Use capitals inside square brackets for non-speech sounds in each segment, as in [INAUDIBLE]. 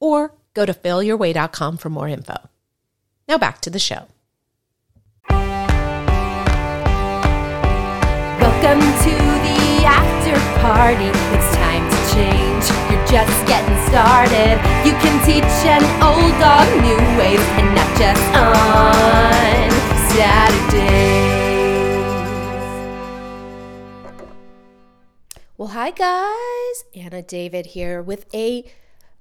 or go to failyourway.com for more info. Now back to the show. Welcome to the after party. It's time to change. You're just getting started. You can teach an old dog new ways and not just on Saturdays. Well, hi guys. Anna David here with a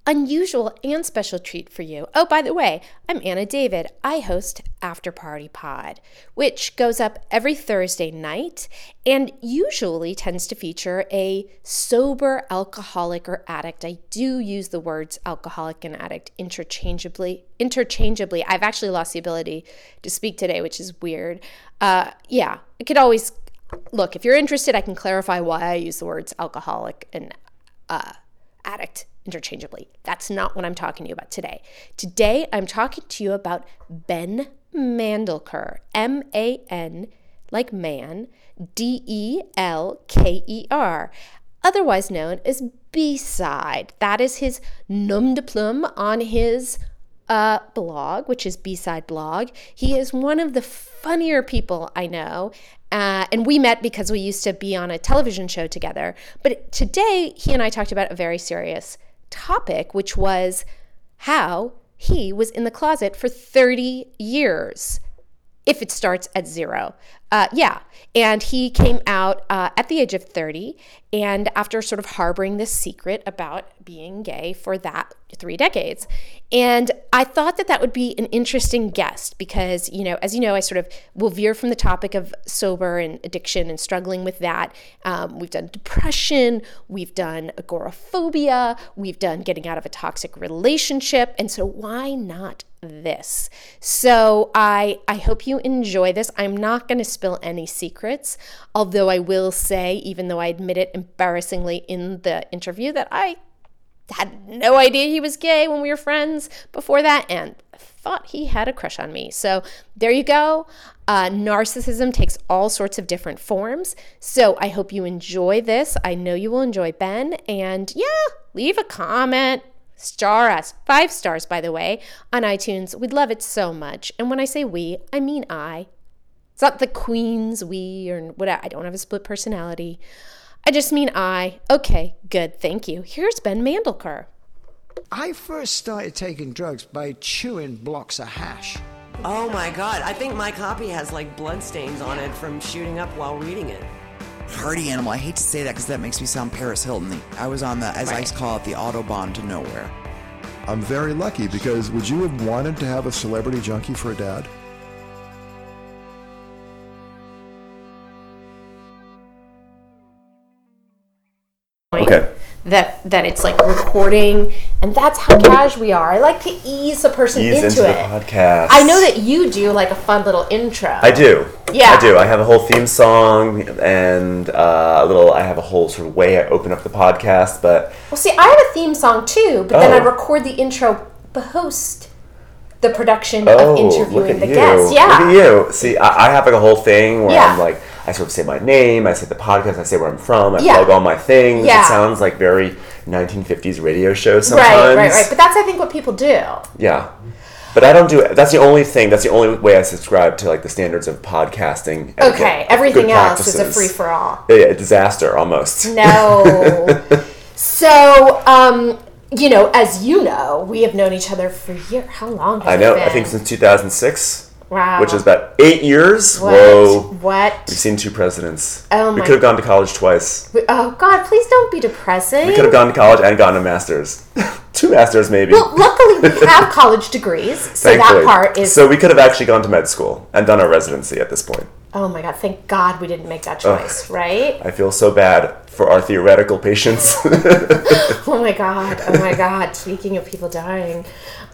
unusual and special treat for you. Oh, by the way, I'm Anna David. I host After Party Pod, which goes up every Thursday night and usually tends to feature a sober alcoholic or addict. I do use the words alcoholic and addict interchangeably. Interchangeably. I've actually lost the ability to speak today, which is weird. Uh, yeah, I could always look. If you're interested, I can clarify why I use the words alcoholic and uh, addict interchangeably. That's not what I'm talking to you about today. Today, I'm talking to you about Ben Mandelker, M A N, like man, D E L K E R, otherwise known as B Side. That is his nom de plume on his uh, blog, which is B Side Blog. He is one of the funnier people I know. Uh, and we met because we used to be on a television show together. But today, he and I talked about a very serious topic, which was how he was in the closet for 30 years if it starts at zero. Uh, yeah. And he came out uh, at the age of 30 and after sort of harboring this secret about being gay for that three decades. And I thought that that would be an interesting guest because, you know, as you know, I sort of will veer from the topic of sober and addiction and struggling with that. Um, we've done depression, we've done agoraphobia, we've done getting out of a toxic relationship. And so why not this. So I I hope you enjoy this. I'm not going to spill any secrets, although I will say even though I admit it embarrassingly in the interview that I had no idea he was gay when we were friends before that and thought he had a crush on me. So there you go. Uh, narcissism takes all sorts of different forms. So I hope you enjoy this. I know you will enjoy Ben. And yeah, leave a comment, star us. Five stars, by the way, on iTunes. We'd love it so much. And when I say we, I mean I. It's not the queen's we or whatever. I don't have a split personality. I just mean I. Okay, good. Thank you. Here's Ben Mandelker. I first started taking drugs by chewing blocks of hash. Oh my god, I think my copy has like blood stains on it from shooting up while reading it. Party animal. I hate to say that because that makes me sound Paris Hilton. I was on the, as I call it, the autobahn to nowhere. I'm very lucky because would you have wanted to have a celebrity junkie for a dad? Okay. That that it's like recording, and that's how casual we are. I like to ease a person Ease into, into the it. podcast. I know that you do like a fun little intro. I do. Yeah. I do. I have a whole theme song and uh, a little. I have a whole sort of way I open up the podcast, but Well, see, I have a theme song too, but then I Oh. record the intro post the production oh, of interviewing the you! guests. Yeah. Look at you. See, I, I have like a whole thing where Yeah. I'm like, I sort of say my name, I say the podcast, I say where I'm from, I Yeah. plug all my things. Yeah. It sounds like very 1950s radio show sometimes. Right, right, right. But that's I think what people do. Yeah. But I don't do it. That's the only thing. That's the only way I subscribe to like the standards of podcasting. etiquette, Okay, everything else is a free for all. Yeah, yeah, disaster almost. No. [LAUGHS] so, um, you know, as you know, we have known each other for years. How long? I know. I think since 2006, Wow. which is about eight years. what? Whoa. What? We've seen two presidents. Oh my. we could have gone to college twice. Oh God! Please don't be depressing. We could have gone to college and gotten a master's. [LAUGHS] two masters, maybe. Well, luckily we have college degrees, so that part is So we could have actually gone to med school and done our residency at this point. Oh my God! Thank God we didn't make that choice, right? I feel so bad for our theoretical patients. [LAUGHS] Oh my god! Oh my god! Speaking of people dying,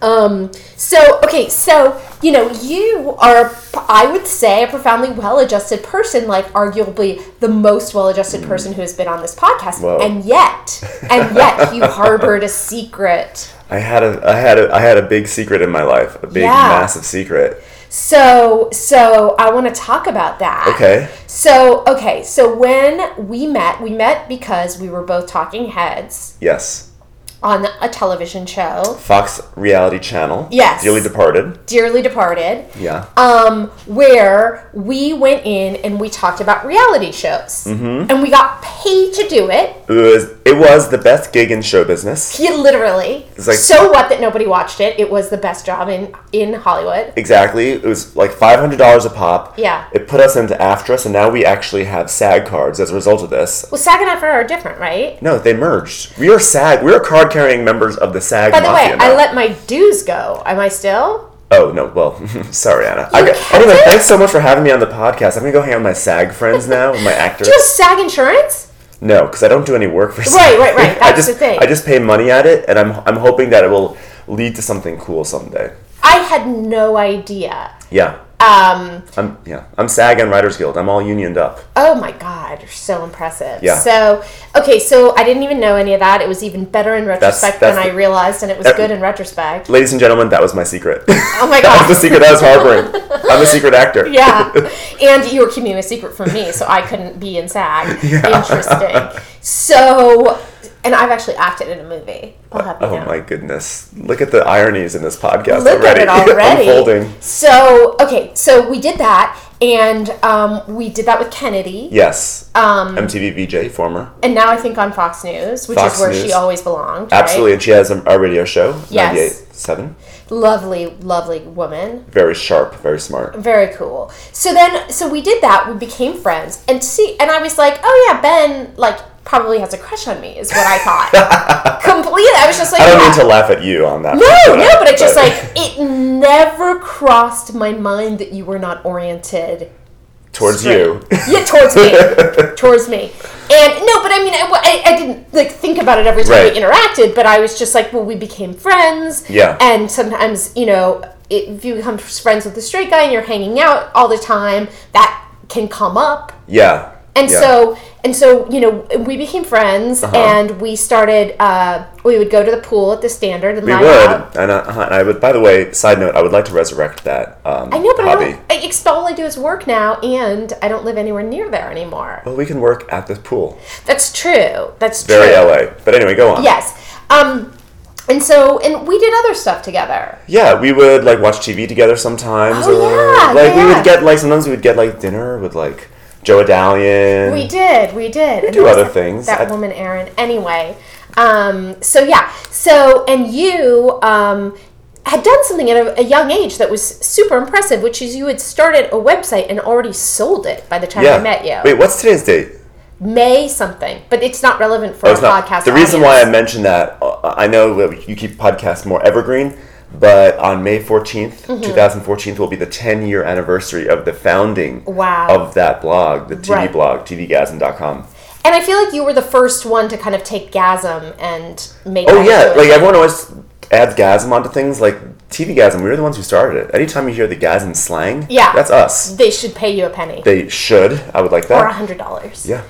um, so okay, so you know you are, I would say, a profoundly well-adjusted person, like arguably the most well-adjusted person who has been on this podcast, Whoa. and yet, and yet, you [LAUGHS] harbored a secret. I had a I had a I had a big secret in my life, a big Yeah. massive secret. So, so I want to talk about that. Okay. So, okay, so when we met, we met because we were both talking heads Yes. On a television show, Fox reality channel. Yes. Dearly departed. Dearly Departed. Yeah. um, where we went in and we talked about reality shows, Mm-hmm. and we got paid to do it. It was it was the best gig in show business. Yeah, literally. It's like- so what that nobody watched it? It was the best job in in Hollywood. Exactly. It was like five hundred dollars a pop. Yeah. It put us into AFTRA, so now we actually have SAG cards as a result of this. Well, SAG and AFTRA are different, right? No, they merged. We are SAG. We are card carrying members of the SAG By the way, mafia I let my dues go. Am I still? Oh no, well, [LAUGHS] sorry, Anna. I You got, kept anyway, thanks so much for having me on the podcast. I'm gonna go hang out with my SAG friends now, with my [LAUGHS] actors. Do you have SAG insurance? No, because I don't do any work for SAG. Right, right, right. [LAUGHS] I That's just, the thing. I just pay money at it, and I'm I'm hoping that it will lead to something cool someday. I had no idea. Yeah. Um, I'm yeah. I'm SAG and Writers Guild. I'm all unioned up. oh my God, you're so impressive. Yeah. So, okay, so I didn't even know any of that. It was even better in retrospect that's than I realized, and it was that- good in retrospect. Ladies and gentlemen, that was my secret. Oh my [LAUGHS] God, that was the secret I was harboring. [LAUGHS] I'm a secret actor. yeah. [LAUGHS] And you were keeping a secret from me, so I couldn't be in SAG. Yeah. Interesting. So, and I've actually acted in a movie. I'll have you Oh know. my goodness! Look at the ironies in this podcast Look already. at it [LAUGHS] already. Unfolding. So, okay, so we did that, and um, we did that with Kennedy. Yes. Um, MTV VJ, former. And now I think on Fox News, which Fox is where News. she always belonged. Absolutely, Right? and she has a, a radio show. Yes. 98.7. Lovely, lovely woman. Very sharp, very smart. Very cool. So then, so we did that. We became friends, and see, and I was like, oh yeah, Ben, like probably has a crush on me, is what I thought. [LAUGHS] Completely, I was just like, I don't yeah. mean to laugh at you on that. No, no, but it just like it never crossed my mind that you were not oriented towards straight. you. Yeah, towards me, [LAUGHS] towards me. And no, but I mean, I, I, I didn't like think about it every time Right. we interacted. But I was just like, well, we became friends. Yeah. And sometimes, you know, it, if you become friends with a straight guy and you're hanging out all the time, that can come up. Yeah. And yeah. so, and so, you know, we became friends, Uh-huh. and we started. Uh, we would go to the pool at the Standard and we would, out. and, uh, I would. By the way, side note, I would like to resurrect that um, I know, but I don't. I, all I do is work now, and I don't live anywhere near there anymore. Well, we can work at the pool. That's true. That's Very true. LA. But anyway, go on. Yes. Um, and so, and we did other stuff together. Yeah, we would like watch TV together sometimes, Oh, or yeah, like we would get like sometimes we would get like dinner with like Joe Adalian. We did, we did. And do other that- things. That I- woman, Erin. Anyway, um, so yeah, so and you um, had done something at a, a young age that was super impressive, which is you had started a website and already sold it by the time yeah. I met you. Wait, what's today's date? May something, but it's not relevant for Oh, a podcast. The reason why I audience. mentioned that, uh, I know that you keep podcasts more evergreen, but on May 14th, Mm-hmm. 2014, will be the 10 year anniversary of the founding Wow. of that blog, the TV Right. blog, tvgasm.com. And I feel like you were the first one to kind of take Gasm and make. Oh, yeah. Like, everyone always adds gasm onto things. Like, TV gasm, we were the ones who started it. Anytime you hear the gasm slang, Yeah. that's us. They should pay you a penny They should. I would like that. or a hundred dollars. Yeah.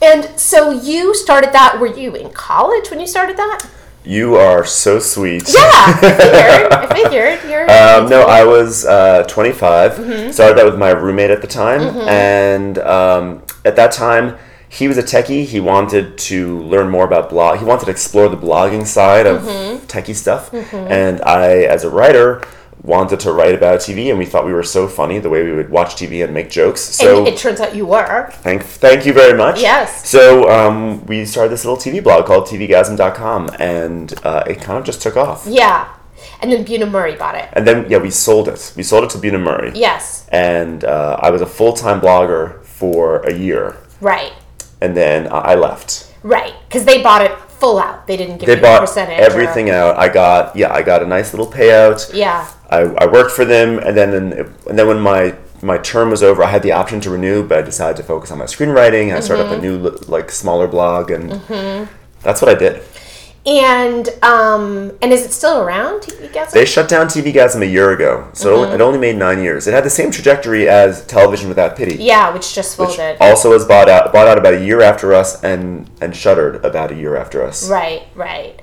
And so you started that. Were you in college when you started that? You are so sweet. Yeah, I [LAUGHS] figured. I figured. You're. Um, no, I was uh, 25. Mm-hmm. Started that with my roommate at the time, and um, at that time, he was a techie. He wanted to learn more about blog. He wanted to explore the blogging side of Mm-hmm. techie stuff, and I, as a writer, wanted to write about TV. And we thought we were so funny the way we would watch TV and make jokes. So and it turns out you were. Thank, thank you very much. Yes. So um, we started this little TV blog called TVgasm.com, and uh, it kind of just took off. Yeah. And then Bunim-Murray bought it. And then, yeah, we sold it. We sold it to Bunim-Murray. Yes. And uh, I was a full time blogger for a year, Right. and then I I left. Right. Because they bought it full out. They didn't give They a bought percentage. everything or, out. I got yeah, I got a nice little payout. Yeah. I, I worked for them, and then and then when my my term was over, I had the option to renew, but I decided to focus on my screenwriting. And I started Mm-hmm. up a new like smaller blog, and that's what I did. And um, and is it still around? TV Gasm? They shut down TV Gasm a year ago, so Mm-hmm. it only made nine years. It had the same trajectory as Television Without Pity. yeah, which just which folded. also was bought out bought out about a year after us and and shuttered about a year after us. right, right.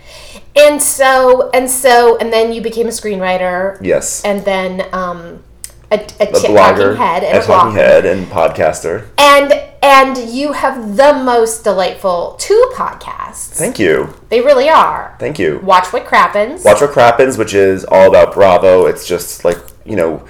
And so and so and then you became a screenwriter. Yes. And then um, a, a, a blogger head and, and a talking blogger. head and podcaster. And and you have the most delightful two podcasts. Thank you, They really are. thank you. Watch What Crappens. Watch What Crappens, which is all about Bravo. It's just like you know,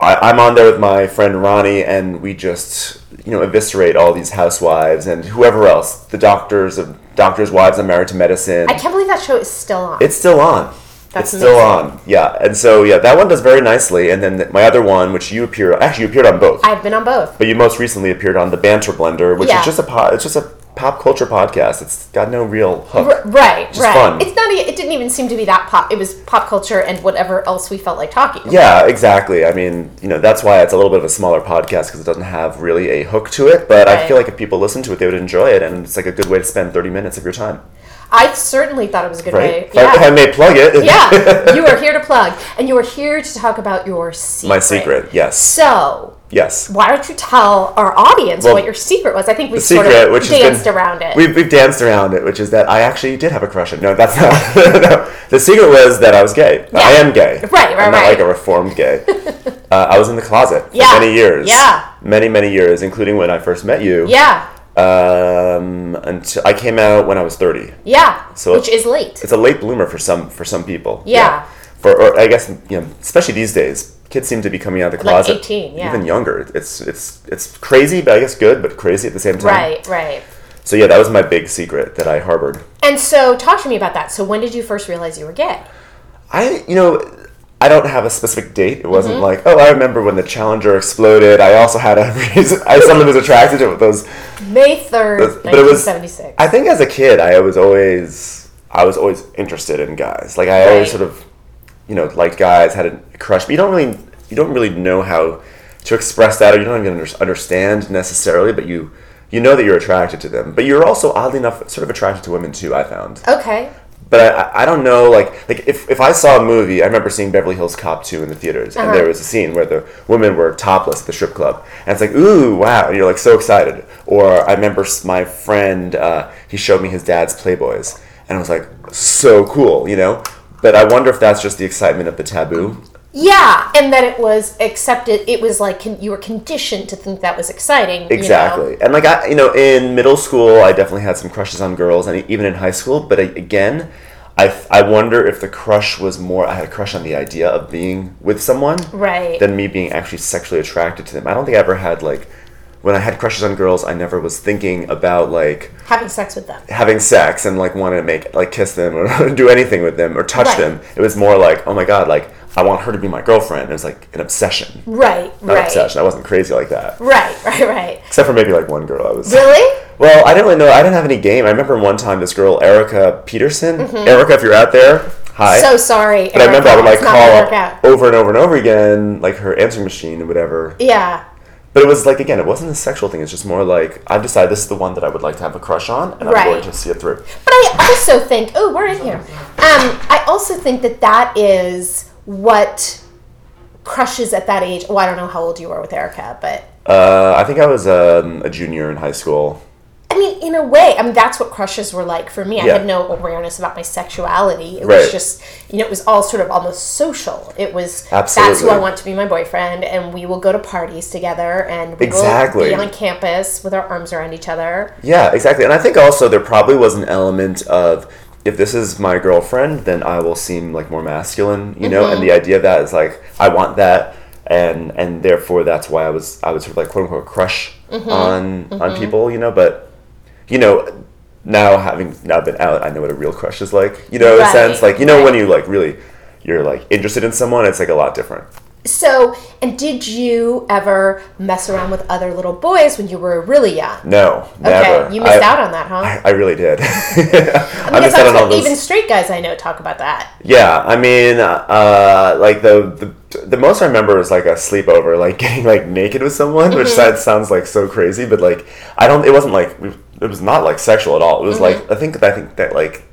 I, I'm on there with my friend Ronnie, and we just you know eviscerate all these housewives and whoever else, the doctors of doctors' wives are married to medicine. I can't believe that show is still on. It's still on. That's it's still amazing. on. Yeah, and so yeah, that one does very nicely. And then my other one, which you appear, actually you appeared on both, I've been on both. but you most recently appeared on the Banter Blender, which Yeah. is just a po- it's just a pop culture podcast. It's got no real hook. R- right, Just right. fun. It's not. e- It didn't even seem to be that pop. It was pop culture and whatever else we felt like talking. about. Yeah, exactly. I mean, you know, that's why it's a little bit of a smaller podcast because it doesn't have really a hook to it. But I feel like if people listen to it, they would enjoy it, and it's like a good way to spend thirty minutes of your time, I certainly thought it was a good right? way. If, I, if I Yeah. may plug it, yeah, [LAUGHS] you are here to plug, and you are here to talk about your secret. my secret. Yes, So, yes. why don't you tell our audience Well, what your secret was? I think we sort secret, of which danced been, around it. We've, we've danced around it, which is that I actually did have a crush on. No, that's not. [LAUGHS] no. The secret was that I was gay. I am gay. Right, right, I'm not right. like a reformed gay. [LAUGHS] uh, I was in the closet for many years. yeah. Many, many years, including when I first met you. yeah, Um, until I came out when I was 30. yeah. So which is late. It's a late bloomer for some for some people. Yeah. For or I guess you know, especially these days, kids seem to be coming out of the Like closet 18, yeah. even younger. It's it's it's crazy, but I guess good, but crazy at the same time. Right, right. So yeah, that was my big secret that I harbored. And so, talk to me about that. So, when did you first realize you were gay? I you know I don't have a specific date. It wasn't Mm-hmm. like oh I remember when the Challenger exploded. I also had a [LAUGHS] reason. I someone was attracted to it. those. May third, But it was seventy six. I think as a kid, I was always I was always interested in guys. Like I always sort of, you know, liked guys, had a crush. But you don't really you don't really know how to express that, or you don't even under, understand necessarily. But you you know that you're attracted to them. But you're also oddly enough sort of attracted to women too. I found. Okay. But I- I, don't know, like, like if, if I saw a movie, I remember seeing Beverly Hills Cop 2 in the theaters, and Uh-huh. there was a scene where the women were topless at the strip club, and it's like, ooh, wow, and you're like so excited. Or I remember my friend, uh, he showed me his dad's Playboys, and I was like, so cool, you know? But I wonder if that's just the excitement of the taboo. Yeah, and that it was accepted. It was like con- you were conditioned to think that was exciting. you know? Exactly. And like I, you know, in middle school, I definitely had some crushes on girls, and even in high school. But I, again, I, I wonder if the crush was more. I had a crush on the idea of being with someone, Right. Than me being actually sexually attracted to them. I don't think I ever had like. When I had crushes on girls, I never was thinking about like Having sex with them. having sex and like wanting to make like kiss them or [LAUGHS] do anything with them or touch Right. them. It was more like, oh my god, like I want her to be my girlfriend. It was like an obsession, Right. not right. obsession. I wasn't crazy like that, Right. [LAUGHS] Right. Right. except for maybe like one girl. I was Really? well, I didn't really know. I didn't have any game. I remember one time this girl, Erica Peterson. Erica, if you're out there, hi. Mm-hmm. So sorry. but I remember I would like It's not gonna work call over and over and over again, like her answering machine or whatever. Yeah. But it was like again, it wasn't a sexual thing. It's just more like I've decided this is the one that I would like to have a crush on, and I'm Right. going to see it through. But I also think, oh, we're in here. Um, I also think that that is what crushes at that age. Well, I don't know how old you were with Erica, but Uh, I think I was um, a junior in high school. I mean, in a way, I mean, that's what crushes were like for me. I Yeah. had no awareness about my sexuality. It was just, you know, it was all sort of almost social. It was, that's who I want to be my boyfriend, and we will go to parties together, and we Exactly. will be on campus with our arms around each other. Yeah, exactly. And I think also there probably was an element of if this is my girlfriend, then I will seem like more masculine, you know. And the mm-hmm. idea of that is like I want that, and and therefore that's why I was I was sort of like quote unquote crush mm-hmm. on mm-hmm. on people, you know. But you know, now having now been out, I know what a real crush is like. You know, in a sense, like you know when you like really you're like interested in someone, it's like a lot different. So, and did you ever mess around with other little boys when you were really young? No, never. Okay, you missed I- out on that, huh? I, I really did. [LAUGHS] I Because missed out on all those. even straight guys I know talk about that. Yeah, I mean, uh, like the, the the most I remember is like a sleepover, like [LAUGHS] getting like naked with someone, which Mm-hmm. that sounds like so crazy, but like I don't. It wasn't like it was not like sexual at all. It was Mm-hmm. like I think I think that like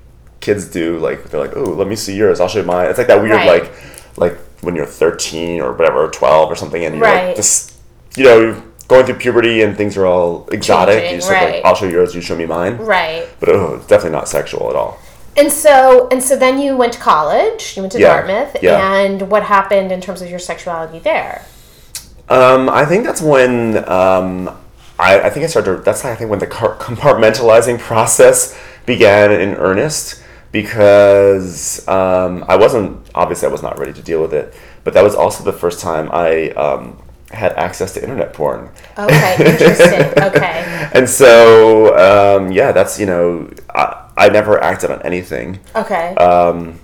kids do like they're like, oh, let me see yours, I'll show you mine. It's like that weird Right. like like when you're 13 or whatever, or 12 or something, and you're Right. like just you know going through puberty and things are all exotic. Changing, you just like. I'll show you yours, you show me mine. Right. But oh, it's definitely not sexual at all. And so and so then you went to college, you went to Yeah, Dartmouth, yeah. and what happened in terms of your sexuality there? Um, I think that's when um, I, I think I started. That's I think when the car- compartmentalizing process began in earnest because um, I wasn't obviously I was not ready to deal with it, but that was also the first time I um, had access to internet porn. Okay, interesting. [LAUGHS] Okay. And so um, yeah, that's you know I, I never acted on anything. Okay. Um,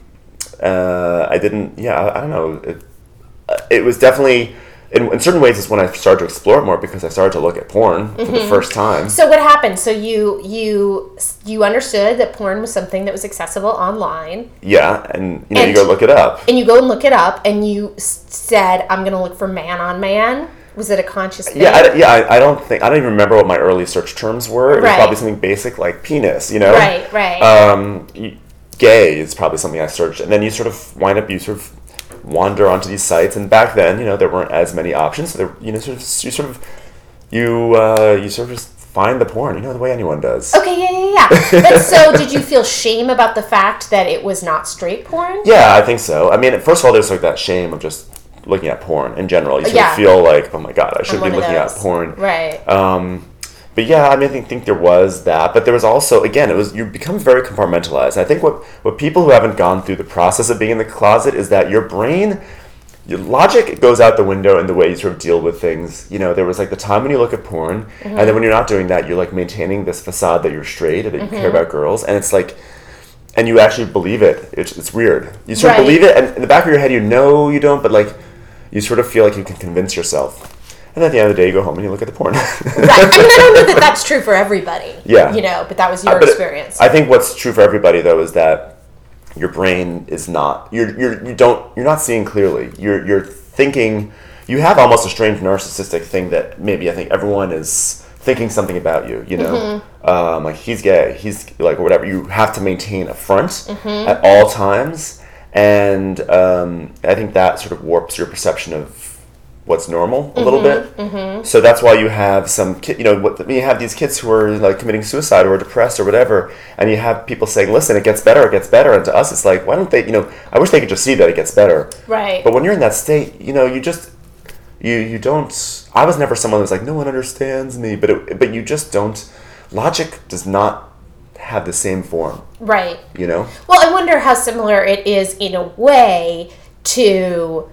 uh, I didn't. Yeah, I, I don't know. It, it was definitely in, in certain ways. It's when I started to explore it more because I started to look at porn for the first time. Mm-hmm. so what happened? So you you you understood that porn was something that was accessible online, Yeah, and you know you go look it up. and you go and look it up, and you said, "I'm going to look for man on man." Was it a conscious thing? Yeah, I, yeah. I, I don't think I don't even remember what my early search terms were. It was Right. probably something basic like penis. You know. Right, right. Um, gay is probably something I searched, and then you sort of wind up you sort of wander onto these sites, and back then you know there weren't as many options. So there, you know, sort of you sort of you uh, you sort of just find the porn. You know the way anyone does. Okay, yeah, yeah, yeah. but [LAUGHS] so, did you feel shame about the fact that it was not straight porn? Yeah, I think so. I mean, first of all, there's like that shame of just looking at porn in general. You sort Yeah. of feel like, oh my god, I shouldn't be looking at porn. Right. Um, but yeah, I mean, I think, think there was that, but there was also again, it was you become very compartmentalized. I think what what people who haven't gone through the process of being in the closet is that your brain. Your logic goes out the window in the way you sort of deal with things. You know, there was like the time when you look at porn, and then mm-hmm. when you're not doing that, you're like maintaining this facade that you're straight and that you care mm-hmm. about girls, and it's like, and you actually believe it. It's, it's weird. You sort Right. of believe it, and in the back of your head, you know you don't, but like, you sort of feel like you can convince yourself. And at the end of the day, you go home and you look at the porn. right. I mean, I don't know [LAUGHS] that that's true for everybody. Yeah. You know, but that was your But experience. I think what's true for everybody though is that your brain is not you're you're you don't you're not seeing clearly. You're you're thinking you have almost a strange narcissistic thing that maybe I think everyone is thinking something about you. You know, Mm-hmm. um, like he's gay, he's like whatever. You have to maintain a front Mm-hmm. at all times, and um, I think that sort of warps your perception of what's normal a little Mm-hmm, bit. So that's why you have some kid, you know, what when you have these kids who are like committing suicide or depressed or whatever, and you have people saying, "Listen, it gets better, it gets better," and to us, it's like, why don't they? You know, I wish they could just see that it gets better. Right. But when you're in that state, you know, you just you you don't. I was never someone was like, no one understands me, but it, but you just don't. Logic does not have the same form. right. You know. Well, I wonder how similar it is in a way to,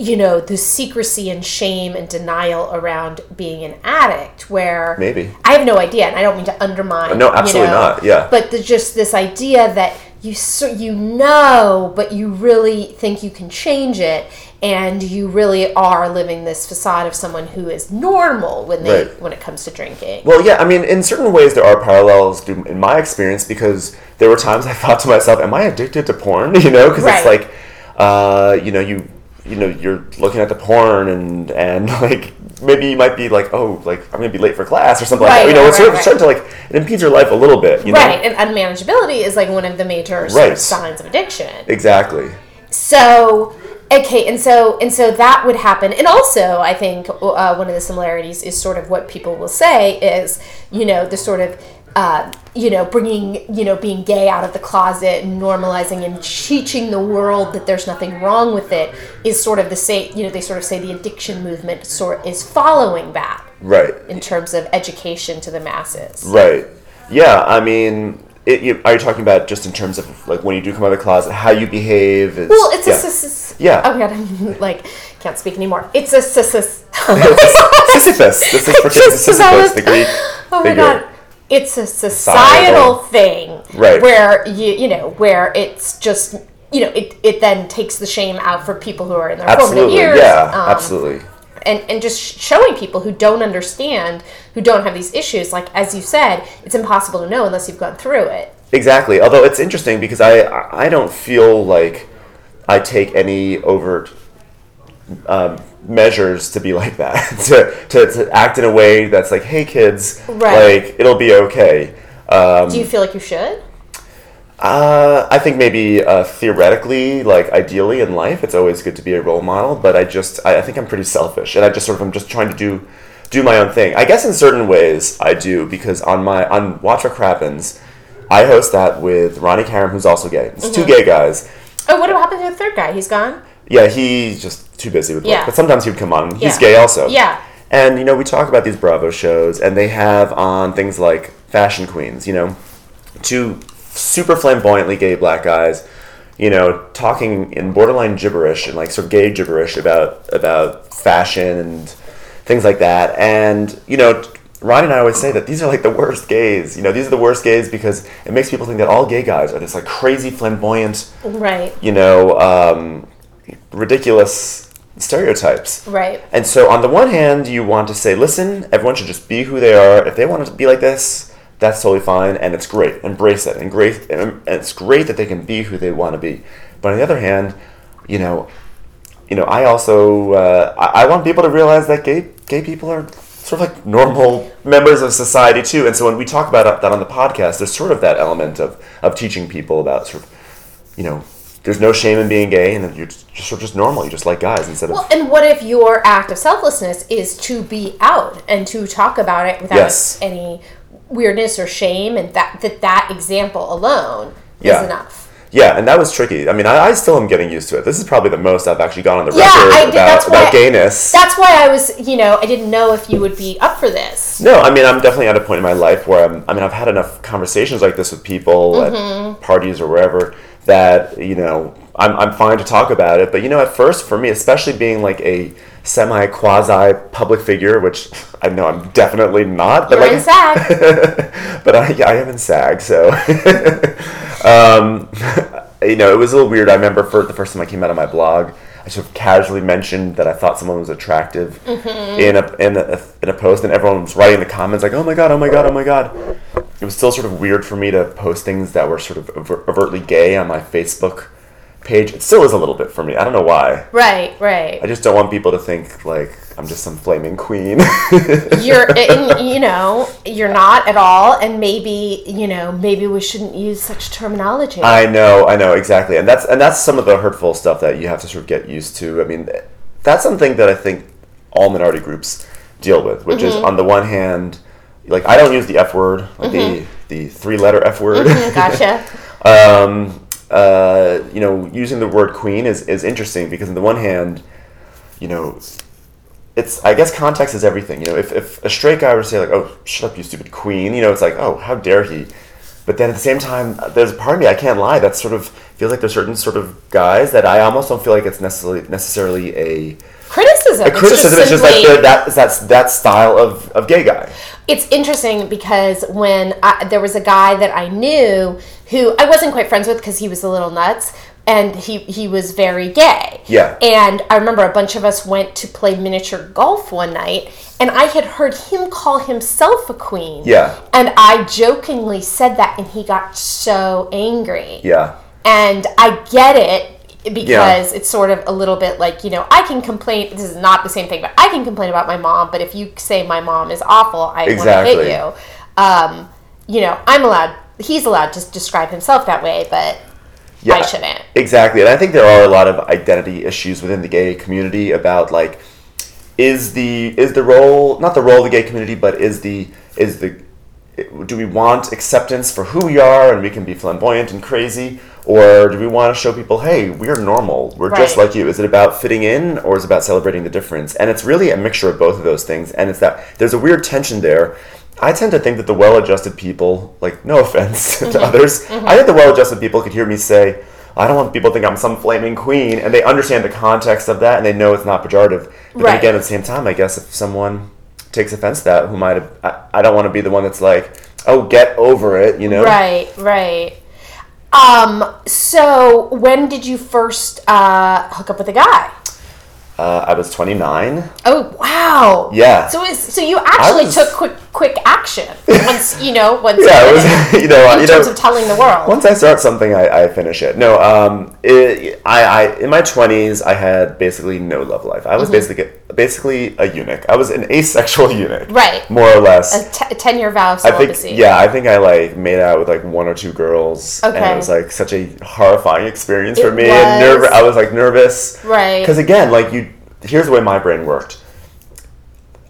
you know, the secrecy and shame and denial around being an addict, where Maybe. I have no idea, and I don't mean to undermine. No, you absolutely know, not, yeah. But the, just this idea that you so, you know, but you really think you can change it, and you really are living this facade of someone who is normal when they Right. when it comes to drinking. Well, yeah, I mean, in certain ways, there are parallels in my experience because there were times I [LAUGHS] thought to myself, "Am I addicted to porn?" [LAUGHS] You know, because it's like, uh, you know, you, you know, you're looking at the porn and and [LAUGHS] like maybe you might be like, "Oh, like I'm gonna be late for class" or something like that. You know, right, it's sort of right, starting to like it impedes your life a little bit. You know, Right, and unmanageability is like one of the major sort of signs of addiction. exactly. So okay, and so and so that would happen, and also I think uh, one of the similarities is sort of what people will say is you know the sort of. Uh, you know, bringing you know being gay out of the closet and normalizing and teaching the world that there's nothing wrong with it is sort of the same. You know, they sort of say the addiction movement sort is following that Right. in terms of education to the masses. Right. Yeah. I mean, it, you, are you talking about just in terms of like when you do come out of the closet, how you behave? Is, Well, it's yeah. a Yeah. Oh god, I'm [LAUGHS] like can't speak anymore. It's a sis- sis- [LAUGHS] [LAUGHS] Sisyphus. This is for Sisyphus, the Greek Oh my god. It's a societal Societal. thing Right. where you you know where it's just you know, it, it then takes the shame out for people who are in their formative Absolutely, years. yeah, um, absolutely. and and just showing people who don't understand, who don't have these issues, like as you said, it's impossible to know unless you've gone through it. Exactly. Although it's interesting because I I don't feel like I take any overt um, measures to be like that [LAUGHS] to, to to act in a way that's like, hey kids, Right. like it'll be okay. Um, Do you feel like you should? uh, I think maybe uh, theoretically, like ideally in life, it's always good to be a role model. But I just I, I think I'm pretty selfish, and I just sort of I'm just trying to do do my own thing. I guess in certain ways I do because on my on Watch What Crappens, I host that with Ronnie Karam, who's also gay. It's two gay guys. Oh, what happened to the third guy? He's gone. Yeah, he's just too busy with work. Yeah. But sometimes he would come on. and He's Yeah. gay also. Yeah. And you know, we talk about these Bravo shows, and they have on things like fashion queens. You know, two super flamboyantly gay black guys. You know, talking in borderline gibberish and like sort of gay gibberish about about fashion and things like that. And you know, Ronnie and I always say that these are like the worst gays. You know, these are the worst gays because it makes people think that all gay guys are this like crazy flamboyant Right. you know, um, ridiculous stereotypes. Right. And so, on the one hand, you want to say, listen, everyone should just be who they are. If they want to be like this, that's totally fine, and it's great. Embrace it, and great, and it's great that they can be who they want to be. But on the other hand, you know, you know, I also uh, I, I want people to realize that gay gay people are sort of like normal members of society too. And so when we talk about that on the podcast, there's sort of that element of of teaching people about sort of you know, there's no shame in being gay, and you're just, of just normal. You just like guys instead of Well, and what if your act of selflessness is to be out and to talk about it without Yes. any weirdness or shame, and that that that example alone Yeah. is enough. Yeah, and that was tricky. I mean, I, I still am getting used to it. This is probably the most I've actually gone on the Yeah, record I did- about that's about why- gayness. That's why I was, you know, I didn't know if you would be up for this. No, I mean I'm definitely at a point in my life where I'm. I mean I've had enough conversations like this with people Mm-hmm. at parties or wherever that you know I'm I'm fine to talk about it. But you know, at first for me, especially being like a semi quasi public figure, which [LAUGHS] I know I'm definitely not. But You're like, in SAG. [LAUGHS] but I, I am in SAG, so [LAUGHS] um, [LAUGHS] you know it was a little weird. I remember for the first time I came out on my blog, I sort of casually mentioned that I thought someone was attractive in a in a in a post, and everyone was writing in the comments like, "Oh my god, oh my god, oh my god." It was still sort of weird for me to post things that were sort of over- overtly gay on my Facebook page. It still is a little bit for me. I don't know why. right, right. I just don't want people to think like I'm just some flaming queen. [LAUGHS] you're [LAUGHS] and, you know you're not at all and maybe you know maybe we shouldn't use such terminology I know, I know exactly, and that's and that's some of the hurtful stuff that you have to sort of get used to. I mean, that's something that I think all minority groups deal with, which is on the one hand, like I don't use the F word, like the the three letter F word. gotcha [LAUGHS] um, uh, you know, using the word queen is is interesting because on the one hand, you know. It's I guess context is everything. You know, if, if a straight guy were to say like, "Oh, shut up, you stupid queen," you know, it's like, "Oh, how dare he?" But then at the same time, there's a part of me I can't lie that sort of feels like there's certain sort of guys that I almost don't feel like it's necessarily necessarily a, criticism a It's criticism. It's just like simply- the, that that's that style of, of gay guy. it's interesting because when I, there was a guy that I knew who I wasn't quite friends with because he was a little nuts and he he was very gay. Yeah. And I remember a bunch of us went to play miniature golf one night and I had heard him call himself a queen. Yeah. And I jokingly said that and he got so angry. Yeah, And I get it because it's sort of a little bit like, you know, I can complain. This is not the same thing, but I can complain about my mom. But if you say my mom is awful, I Exactly. want to hit you. Um, you know, I'm allowed, he's allowed to describe himself that way, but yeah, I shouldn't. Exactly, and I think there are a lot of identity issues within the gay community about like, is the is the role not the role of the gay community, but is the is the do we want acceptance for who we are and we can be flamboyant and crazy, or do we want to show people, hey, we are normal, we're just like you? Is it about fitting in or is it about celebrating the difference? And it's really a mixture of both of those things, and it's that there's a weird tension there. I tend to think that the well-adjusted people, like no offense [LAUGHS] to mm-hmm. others, mm-hmm. I think the well-adjusted people could hear me say, I don't want people to think I'm some flaming queen, and they understand the context of that, and they know it's not pejorative. But Right. then again, at the same time, I guess if someone takes offense to that, who might have, I, I don't want to be the one that's like, oh, get over it, you know? Right, right. Um. So when did you first uh, hook up with a guy? Uh, I was 29. Oh wow! Yeah. So it's, so you actually was- took quick quick action once you know once [LAUGHS] Yeah, you it was, [LAUGHS] you know, in you terms know, of telling the world. Once I start something, I, I finish it. No, um, it, I, I in my twenties, I had basically no love life. I was Mm-hmm. basically basically a eunuch. I was an asexual [LAUGHS] eunuch, Right. More or less. a t- ten year vow of I think, yeah, I think I like made out with like one or two girls, and Okay. it was like such a horrifying experience for It me. And nerve, was. I was like nervous, Right. Because again, like you, here's the way my brain worked.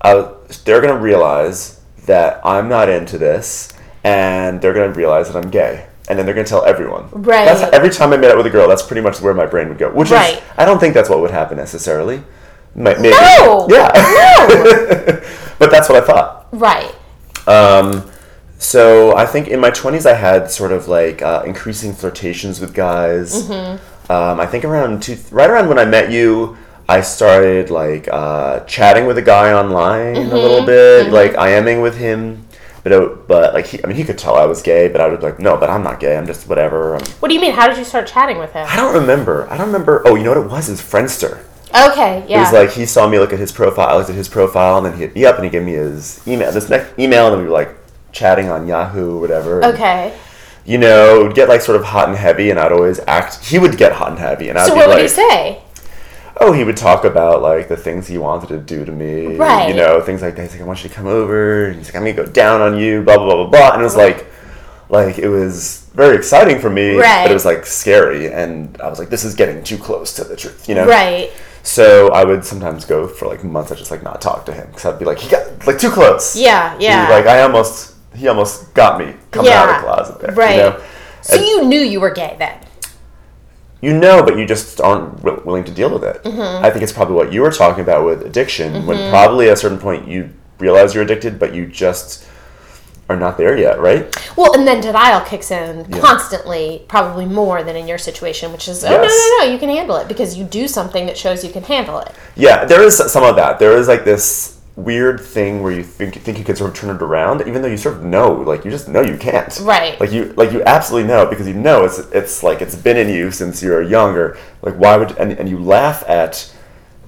I, was- they're gonna realize that I'm not into this, and they're gonna realize that I'm gay, and then they're gonna tell everyone. Right. That's every time I met up with a girl. That's pretty much where my brain would go. Which Right. is, I don't think that's what would happen necessarily. Might- Maybe. No! Yeah. No! [LAUGHS] but that's what I thought. right. Um, so I think in my twenties I had sort of like uh, increasing flirtations with guys. Mm-hmm. Um, I think around two, right around when I met you, I started like uh, chatting with a guy online Mm-hmm. a little bit, like IMing with him. But it, but like he, I mean he could tell I was gay, but I was like no, but I'm not gay. I'm just whatever. I'm, What do you mean? How did you start chatting with him? I don't remember. I don't remember. Oh, you know what it was? It was Friendster. Okay. It Yeah. was like he saw me look at his profile. I looked at his profile, and then he hit me up and he gave me his email. This next email, and then we were like chatting on Yahoo, or whatever. and, okay. You know, it would get like sort of hot and heavy, and I'd always act. He would get hot and heavy, and I'd So be what like, would he say? "Oh, he would talk about like the things he wanted to do to me, Right. You know, things like that. He's like, I want you to come over. And he's like, I'm gonna go down on you, blah blah blah blah blah. And it was like, like it was very exciting for me, Right. but it was like scary, and I was like, this is getting too close to the truth, you know? Right. So I would sometimes go for like months. I just like not talk to him because I'd be like, he got like too close. Yeah, He- yeah. like I almost, he almost got me coming out of the closet there. right. You know? So And you knew you were gay then. You know, but you just aren't wi- willing to deal with it. Mm-hmm. I think it's probably what you were talking about with addiction. When probably at a certain point you realize you're addicted, but you just are not there yet, right? Well, and then denial kicks in constantly, probably more than in your situation, which is, oh, no, no, no, you can handle it because you do something that shows you can handle it. Yeah, there is some of that. There is like this weird thing where you think think you can sort of turn it around, even though you sort of know, like you just know you can't. Right. Like you like you absolutely know because you know it's it's like it's been in you since you were younger. Like why would and, and you laugh at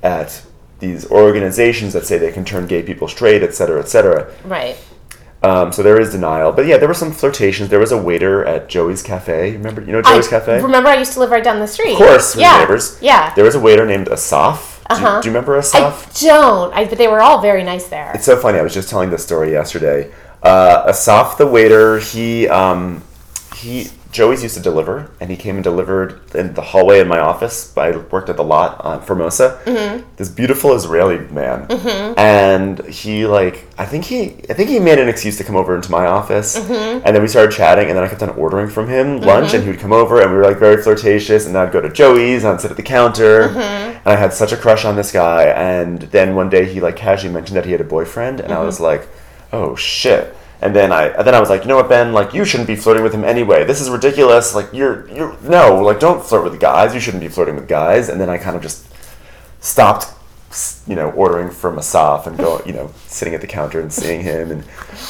at these organizations that say they can turn gay people straight, et cetera, et cetera. Right. Um, so there is denial, but yeah, there were some flirtations. There was a waiter at Joey's Cafe. Remember, you know Joey's I Cafe? Remember, I used to live right down the street. Of course, yeah. neighbors. Yeah. There was a waiter named Asaf. Do, you, Uh-huh. do you remember I Asaf? don't. I, but they were all very nice there. It's so funny. I was just telling this story yesterday. Uh, Asaf, the waiter, he um, he Joey's used to deliver, and he came and delivered in the hallway in my office. I worked at the lot on Formosa. Mm-hmm. This beautiful Israeli man, and he like I think he I think he made an excuse to come over into my office, Mm-hmm. and then we started chatting, and then I kept on ordering from him lunch, and he would come over, and we were like very flirtatious, and then I'd go to Joey's, and I'd sit at the counter, Mm-hmm. and I had such a crush on this guy, and then one day he like casually mentioned that he had a boyfriend, and I was like, oh shit. And then I, and then I was like, you know what, Ben? Like, you shouldn't be flirting with him anyway. This is ridiculous. Like, you're, you're, no, like, don't flirt with guys. You shouldn't be flirting with guys. And then I kind of just stopped, you know, ordering from Asaf and go, [LAUGHS] you know, sitting at the counter and seeing him and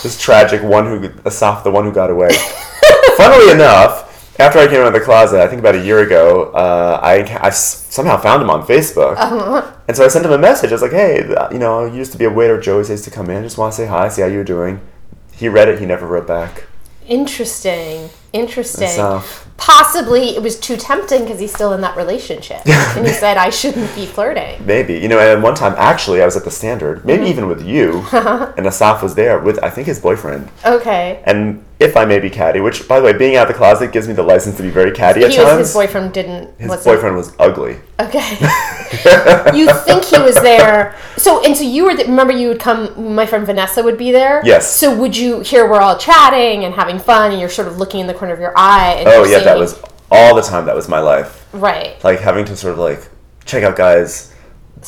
this tragic one who, Asaf, the one who got away. [LAUGHS] Funnily enough, after I came out of the closet, I think about a year ago, uh, I, I somehow found him on Facebook. And so I sent him a message. I was like, hey, you know, you used to be a waiter at Joey's. I used to come in. I just want to say hi, see how you're doing. He read it. He never wrote back. Interesting. Interesting. Asaf. Possibly it was too tempting because he's still in that relationship. [LAUGHS] and he said, I shouldn't be flirting. Maybe. You know, and one time, actually, I was at the Standard, maybe mm-hmm. even with you, [LAUGHS] and Asaf was there with, I think, his boyfriend. Okay. And if I may be catty, which, by the way, being out of the closet gives me the license to be very catty He at was, times. his boyfriend didn't. His wasn't- boyfriend was ugly. Okay. [LAUGHS] you think he was there? So and so you were. The, remember, you would come. My friend Vanessa would be there. Yes. So would you hear we're all chatting and having fun, and you're sort of looking in the corner of your eye? And Oh, yeah, that was all the time. That was my life. right. Like having to sort of like check out guys.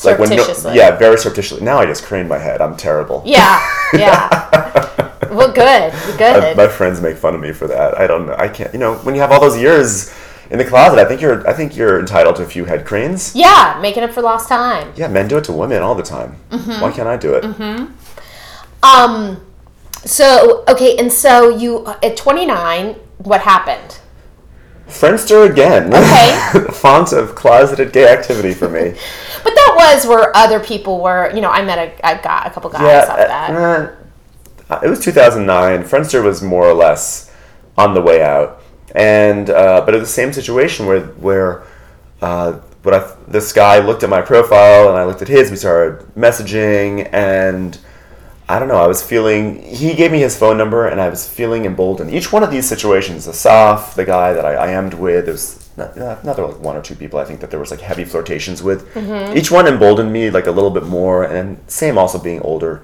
Like when no, yeah, very surreptitiously. Now I just crane my head. I'm terrible. Yeah. Yeah. [LAUGHS] [LAUGHS] well, good. Uh, Good. my friends make fun of me for that. I don't know. I can't. You know, when you have all those years in the closet, I think you're. I think you're entitled to a few head cranes. yeah, making up for lost time. Yeah, men do it to women all the time. Mm-hmm. Why can't I do it? Mm-hmm. Um. So okay, and so you at 29, what happened? Friendster again. Okay. [LAUGHS] Font of closeted gay activity for me. [LAUGHS] But that was where other people were. You know, I met a, a guy, a couple guys off that. uh, it was 2009. Friendster was more or less on the way out, and uh, but it was the same situation where where uh, what I this guy looked at my profile and I looked at his. We started messaging, and I don't know. I was feeling. He gave me his phone number, and I was feeling emboldened. Each one of these situations, Asaf, the guy that I, I IMed with, there was not, not not there were like one or two people. I think that there was like heavy flirtations with. Each one emboldened me like a little bit more, and same also being older.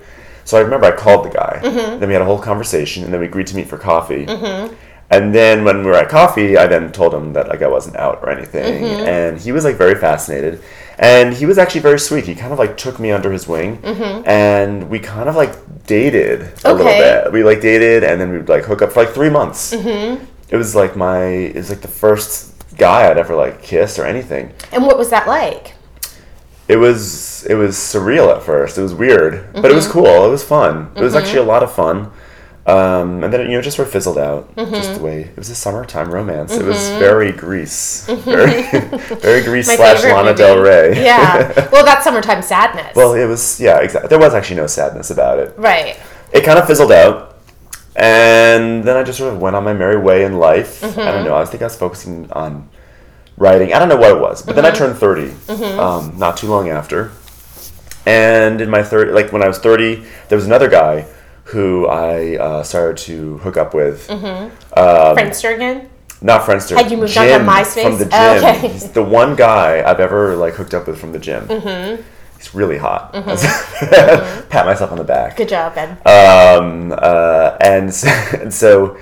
So I remember I called the guy. Mm-hmm. Then we had a whole conversation, and then we agreed to meet for coffee. Mm-hmm. And then when we were at coffee, I then told him that like I wasn't out or anything, mm-hmm. and he was like very fascinated, and he was actually very sweet. He kind of like took me under his wing, and we kind of like dated a little bit. We like dated, and then we'd like hook up for like three months. It was like my it was like the first guy I'd ever like kissed or anything. And what was that like? It was it was surreal at first. It was weird, but it was mm-hmm. cool. It was fun. It was actually a mm-hmm. lot of fun. Um, and then you know, it just sort of fizzled out. Just mm-hmm. the way it was a summertime romance. It was very Grease, very, [LAUGHS] very Grease slash Lana movie. Del Rey. Yeah. [LAUGHS] well, that's summertime sadness. well, it was yeah, exactly. There was actually no sadness about it. right. It kind of fizzled out, and then I just sort of went on my merry way in life. I don't know. I think I was focusing on writing. I don't know what it was, but then I turned 30 um, not too long after. And in my 30, like when I was 30, there was another guy who I uh, started to hook up with. Friendster again? Not Friendster. Had you moved on to MySpace? From the gym. Oh, okay. He's the one guy I've ever like hooked up with from the gym. Mm-hmm. He's really hot. [LAUGHS] Pat myself on the back. Good job, Ben. um, uh, and s- [LAUGHS] and so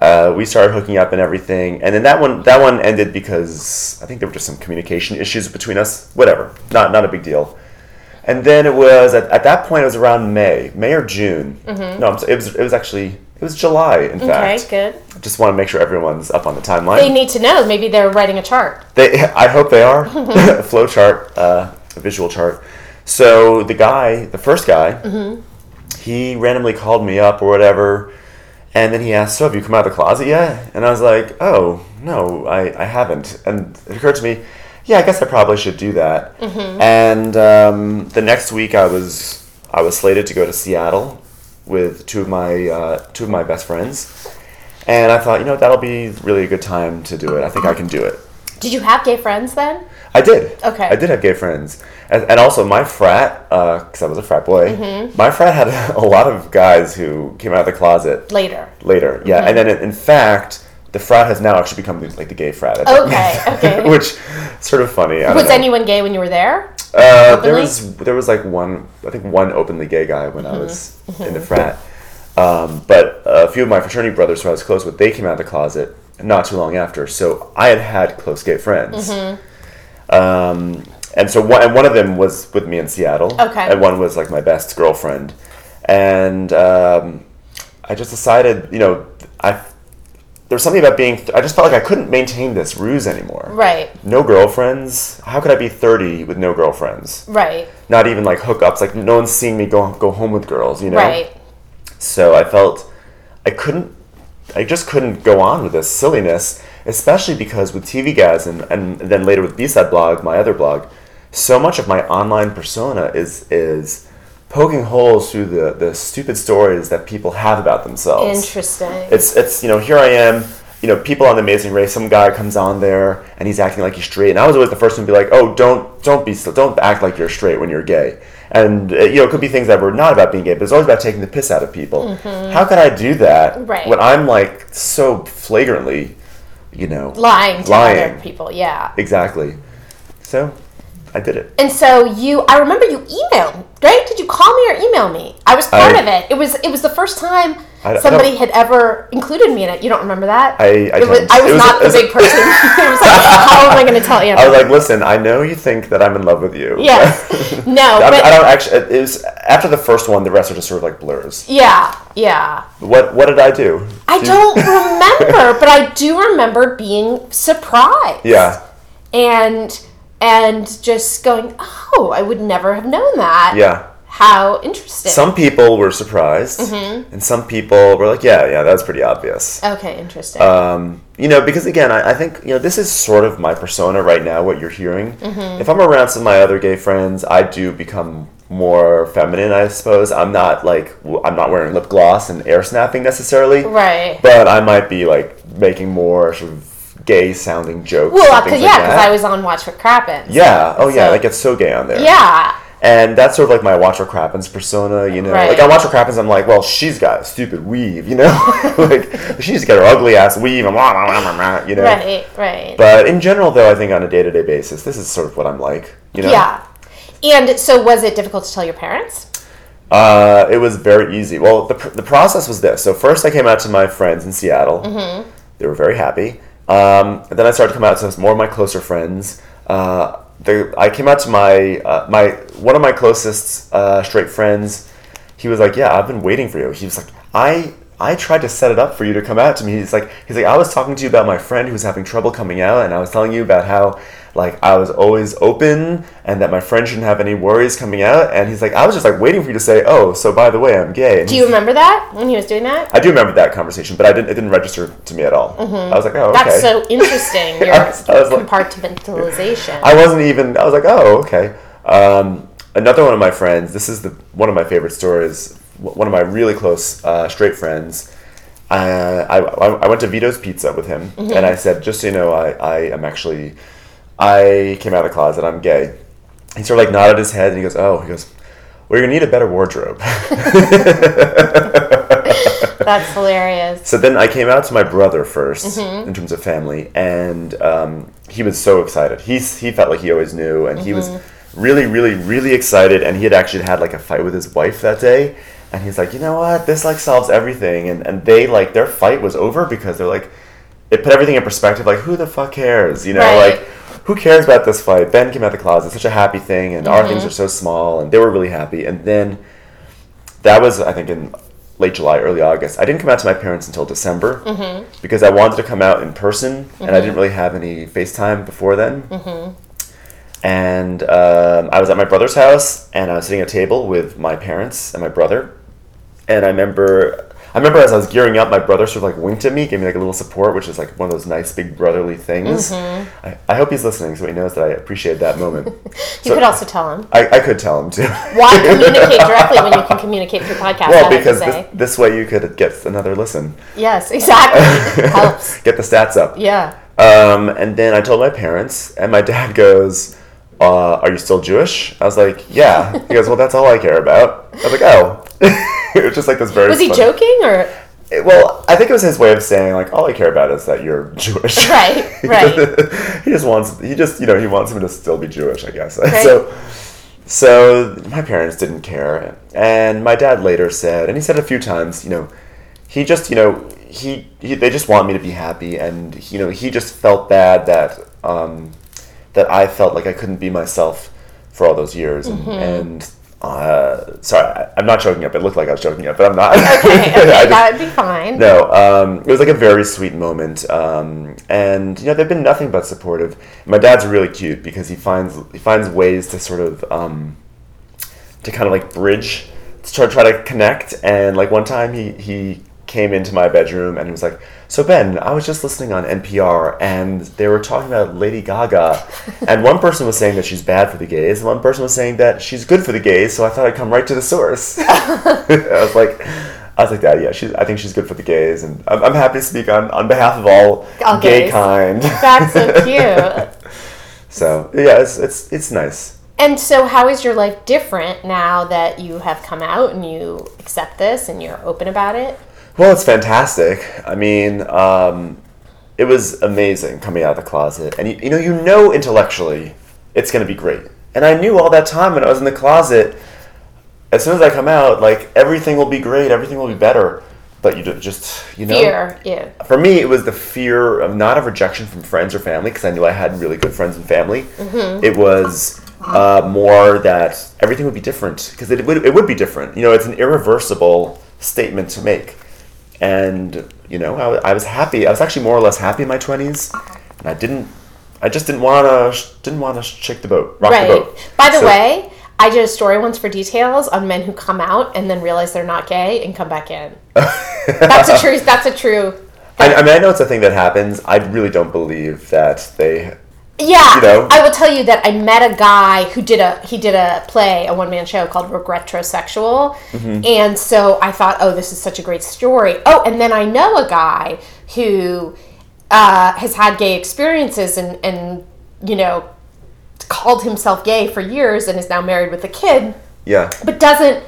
uh, we started hooking up and everything, and then that one that one ended because I think there were just some communication issues between us. Whatever, not not a big deal. And then it was at, at that point it was around May, May or June. No, I'm, so- it was it was actually it was July. In Mm-hmm. okay, fact, good. just want to make sure everyone's up on the timeline. They need to know. Maybe they're writing a chart. They, I hope they are. [LAUGHS] Flow chart, uh, a visual chart. So the guy, the first guy, he randomly called me up or whatever, and then he asked, "So have you come out of the closet yet?" And I was like, "Oh no, I, I haven't." And it occurred to me, yeah, I guess I probably should do that. And um, the next week, I was I was slated to go to Seattle with two of my uh, two of my best friends. And I thought, you know, that'll be really a good time to do it. I think I can do it. Did you have gay friends then? I did. Okay. I did have gay friends, and, and also my frat, because I was a frat boy. Mm-hmm. My frat had [LAUGHS] a lot of guys who came out of the closet Later. later. Yeah, and then in, in fact, the frat has now actually become like the gay frat. Okay, [LAUGHS] okay. Which is sort of funny. I don't Was anyone gay when you were there? Uh, there was there was like one I think one openly gay guy when I Mm-hmm. was in the frat, um, but a few of my fraternity brothers who I was close with they came out of the closet not too long after. So I had had close gay friends, Mm-hmm. Um, and so one and one of them was with me in Seattle, Okay. and one was like my best girlfriend, and um, I just decided you know I there was something about being I just felt like I couldn't maintain this ruse anymore Right, no girlfriends. How could I be 30 with no girlfriends? right, Not even like hookups. Like no one's seeing me go go home with girls, you know. right. So I felt I couldn't. I just couldn't go on with this silliness, especially because with TVgasm and, and then later with B-Side Blog, my other blog, so much of my online persona is is poking holes through the, the stupid stories that people have about themselves. Interesting. it's it's you know here I am you know people on the Amazing Race some guy comes on there and he's acting like he's straight. And I was always the first one to be like oh don't don't be don't act like you're straight when you're gay and uh, you know it could be things that were not about being gay but it's always about taking the piss out of people how could I do that Mm-hmm. Right. when I'm like so flagrantly you know lying to lying other people, yeah. exactly so I did it And so you, I remember you emailed, right? Did you call me or email me? I was part I- of it. It was it was the first time I- I somebody don't- had ever included me in it. You don't remember that? I- I was. I was was- not it the big person. [LAUGHS] it was like, [LAUGHS] how am I going to tell Anna? I was like listen I know you think that I'm in love with you yes, [LAUGHS] no, I, but I don't actually it was after the first one the rest are just sort of like blurs yeah, yeah. What what did I do? I don't remember, but I do remember being surprised. Yeah, and and just going, oh, I would never have known that. yeah. How interesting. Some people were surprised, Mm-hmm. and some people were like, "Yeah, yeah, that's pretty obvious." okay, interesting. Um, you know, because again, I, I think you know this is sort of my persona right now. What you're hearing, Mm-hmm. if I'm around some of my other gay friends, I do become more feminine. I suppose I'm not like I'm not wearing lip gloss and air snapping necessarily, right. But I might be like making more sort of gay sounding jokes. Well, because things yeah, because. I was on Watch What Crappens. Yeah. Oh, yeah. So- That gets so gay on there. Yeah. And that's sort of like my Watch What Crappens persona, you know. Right. Like I Watch What Crappens, I'm like, well, she's got a stupid weave, you know. [LAUGHS] like she needs to get her ugly ass weave, and blah, blah, blah, blah, blah, you know. Right. Right. But in general, though, I think on a day to day basis, this is sort of what I'm like, you know. Yeah. And so, was it difficult to tell your parents? Uh, it was very easy. Well, the, pr- the process was this. So first, I came out to my friends in Seattle. Mm-hmm. They were very happy. Um, then I started to come out to more of my closer friends. Uh, the, I came out to my uh, my one of my closest uh, straight friends. He was like, "Yeah, I've been waiting for you." He was like, "I I tried to set it up for you to come out to me." He's like, "He's like, I was talking to you about my friend who was having trouble coming out, and I was telling you about how." Like I was always open, and that my friend shouldn't have any worries coming out. And he's like, I was just like waiting for you to say, "Oh, so by the way, I'm gay." And Do you remember that when he was doing that? I do remember that conversation, but I didn't. It didn't register to me at all. I was like, "Oh, okay." Mm-hmm. That's so interesting. [LAUGHS] Your I was- I was like- compartmentalization. I wasn't even. I was like, "Oh, okay." Um, another one of my friends. This is the one of my favorite stories. One of my really close uh, straight friends. Uh, I, I I went to Vito's Pizza with him, Mm-hmm. and I said, "Just so you know, I I am actually, I came out of the closet. I'm gay." He sort of like nodded his head, and he goes, "Oh," he goes, "Well, you're gonna need a better wardrobe." [LAUGHS] That's hilarious. So then I came out to my brother 1st in terms of family, and um, he was so excited. He's he felt like he always knew, and he was really, really, really excited. And he had actually had like a fight with his wife that day, and he's like, you know what, this like solves everything. And and they like their fight was over because they're like, it put everything in perspective. Like, who the fuck cares? You know, Right. like. Who cares about this fight? Ben came out the closet, such a happy thing, and our things mm-hmm. are so small, and they were really happy. And then that was I think in late July, early August. I didn't come out to my parents until December mm-hmm. because I wanted to come out in person, and I mm-hmm. didn't really have any FaceTime before then. And um, I was at my brother's house, and I was sitting at a table with my parents and my brother. And I remember, I remember as I was gearing up, my brother sort of like winked at me, gave me like a little support, which is like one of those nice big brotherly things. I, I hope he's listening, so he knows that I appreciate that moment. [LAUGHS] You could also tell him. I, I could tell him too. Why [LAUGHS] communicate directly when you can communicate through podcast? Well, I have to because this, this way you could get another listen, yes, exactly. [LAUGHS] Helps. get the stats up. Yeah. Um, and then I told my parents, and my dad goes, uh, "Are you still Jewish?" I was like, "Yeah." He goes, "Well, that's all I care about." I was like, "Oh." [LAUGHS] it was just like this very. Was he funny- joking or? It- well, I think it was his way of saying like, "All I care about is that you're Jewish." [LAUGHS] Right, [LAUGHS] right. he just wants. He just you know he wants me to still be Jewish. I guess. So. So my parents didn't care, and my dad later said, and he said a few times, you know, he just, you know, he, he they just want me to be happy, and you know, he just felt bad that um, that I felt like I couldn't be myself for all those years, and, Mm-hmm. and uh, sorry, I, I'm not joking up. It looked like I was joking up, but I'm not. Okay, okay, [LAUGHS] just- that would be fine. no, um, it was like a very sweet moment, um, and you know they've been nothing but supportive. My dad's really cute because he finds he finds ways to sort of um, to kind of like bridge, to try, try to connect. And like one time he he came into my bedroom and he was like, "So Ben, I was just listening on NPR and they were talking about Lady Gaga, [LAUGHS] and one person was saying that she's bad for the gays, and one person was saying that she's good for the gays. So I thought I'd come right to the source." [LAUGHS] [LAUGHS] I was like. I was like, Dad, yeah, she's, I think she's good for the gays, and I'm, I'm happy to speak on, on behalf of all, All gay gays. kind. That's so cute. so yeah, it's, it's it's nice. And so, how is your life different now that you have come out and you accept this and you're open about it? Well, it's fantastic. I mean, um, it was amazing coming out of the closet, and you, you know, you know intellectually it's going to be great. And I knew all that time when I was in the closet. As soon as I come out, like everything will be great, everything will be better. But you just, you know, Fear, yeah. for me, it was the fear of not of rejection from friends or family because I knew I had really good friends and family. It was uh, more that everything would be different because it would, it would be different. You know, it's an irreversible statement to make. And, you know, I, I was happy. I was actually more or less happy in my 20s. And I didn't, I just didn't want to, didn't want to shake the boat, rock Right. the boat. By the So- way, I did a story once for details on men who come out and then realize they're not gay and come back in. [LAUGHS] that's a true. That's a true. I, I mean, I know it's a thing that happens. I really don't believe that they. Yeah, You know? I will tell you that I met a guy who did a he did a play, a one man show called Regretsexual, Mm-hmm. and so I thought, oh, this is such a great story. Oh, and then I know a guy who uh, has had gay experiences and and you know called himself gay for years and is now married with a kid, Yeah. but doesn't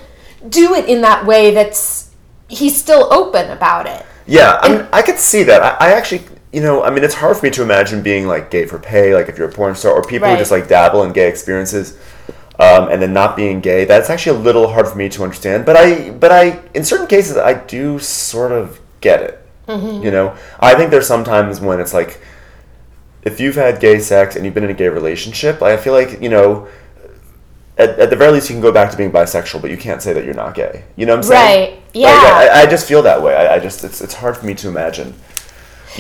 do it in that way. That's he's still open about it. Yeah, I mean, I could see that. I, I actually, you know, I mean, it's hard for me to imagine being like gay for pay, like if you're a porn star, or people Right. who just like dabble in gay experiences, um, and then not being gay. That's actually a little hard for me to understand. But I, but I, in certain cases, I do sort of get it. You know, I think there's sometimes when it's like, if you've had gay sex and you've been in a gay relationship, I feel like you know. At, at the very least, you can go back to being bisexual, but you can't say that you're not gay. You know what I'm saying? Right. Yeah. I, I just feel that way. I, I just it's, it's hard for me to imagine.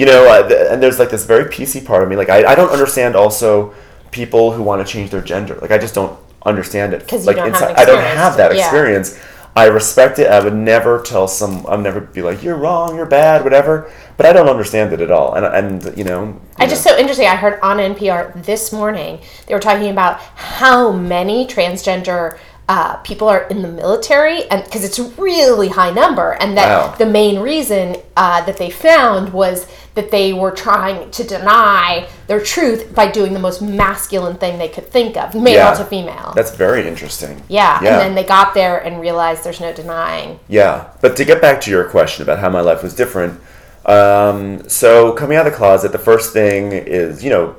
You know, uh, th- and there's like this very PC part of me. Like I, I don't understand also people who want to change their gender. Like I just don't understand it. 'Cause you like inside- I don't have that Yeah. experience. I respect it. I would never tell some. I'd never be like you're wrong, you're bad, whatever. But I don't understand it at all. And and you know. I just know. so interesting. I heard on NPR this morning they were talking about how many transgender uh, people are in the military, and because it's a really high number, and that Wow. the main reason uh, that they found was that they were trying to deny their truth by doing the most masculine thing they could think of, male Yeah. to female. That's very interesting. yeah. Yeah. and then they got there and realized there's no denying. Yeah, but to get back to your question about how my life was different, um, so coming out of the closet, the first thing is, you know,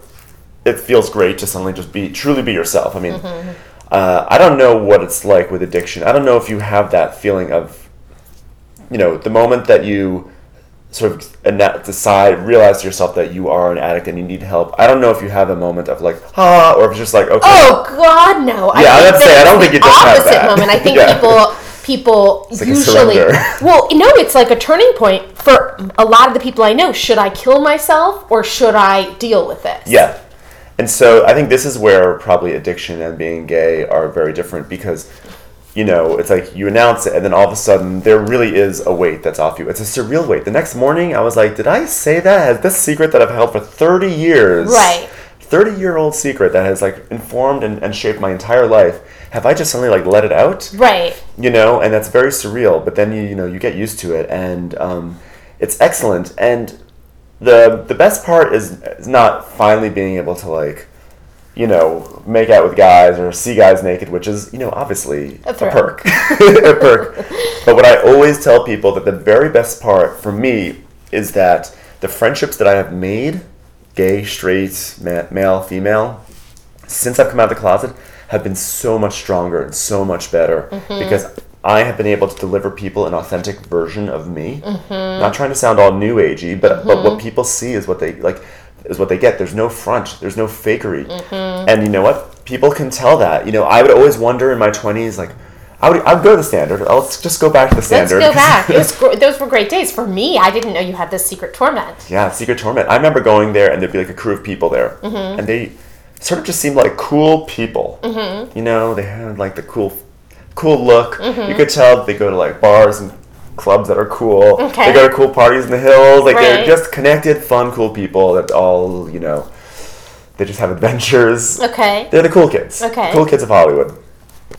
it feels great to suddenly just be truly be yourself. I mean, uh, I don't know what it's like with addiction. I don't know if you have that feeling of, you know, the moment that you sort of decide, realize to yourself that you are an addict and you need help. I don't know if you have a moment of like, ah, or if it's just like, okay, Oh God, no! Yeah, I would say, I don't think you just have opposite that. moment. I think [LAUGHS] Yeah. people people like usually [LAUGHS] well, no, it's like a turning point for a lot of the people I know. Should I kill myself or should I deal with this? Yeah. And so I think this is where probably addiction and being gay are very different because, you know, it's like you announce it and then all of a sudden there really is a weight that's off you. It's a surreal weight. The next morning I was like, did I say that? Has this secret that I've held for 30 years? Right. 30 year old secret that has like informed and, and shaped my entire life. Have I just suddenly like let it out? Right. you know, and that's very surreal. But then you you know you get used to it, and um, it's excellent. And the the best part is, is not finally being able to like, you know, make out with guys or see guys naked, which is you know obviously A a, perk, [LAUGHS] a perk. But what I always tell people that the very best part for me is that the friendships that I have made, gay, straight, ma- male, female, since I've come out of the closet have been so much stronger and so much better mm-hmm. because I have been able to deliver people an authentic version of me. Not trying to sound all new agey, but but what people see is what they like is what they get. There's no front. There's no fakery. And you know what? People can tell that. You know, I would always wonder in my 20s like I would, I would go to the standard. Let's just go back to the standard. Let's go [LAUGHS] back. It was, gr- those were great days for me. I didn't know you had this secret torment. Yeah, Secret Torment. I remember going there and there'd be like a crew of people there, Mm-hmm. and they sort of just seemed like cool people. Mm-hmm. You know, they had like the cool, cool look. Mm-hmm. You could tell they go to like bars and clubs that are cool. Okay. They go to cool parties in the hills. Like they're just connected, fun, cool people that all you know. They just have adventures. Okay. They're the cool kids. Okay. Cool kids of Hollywood.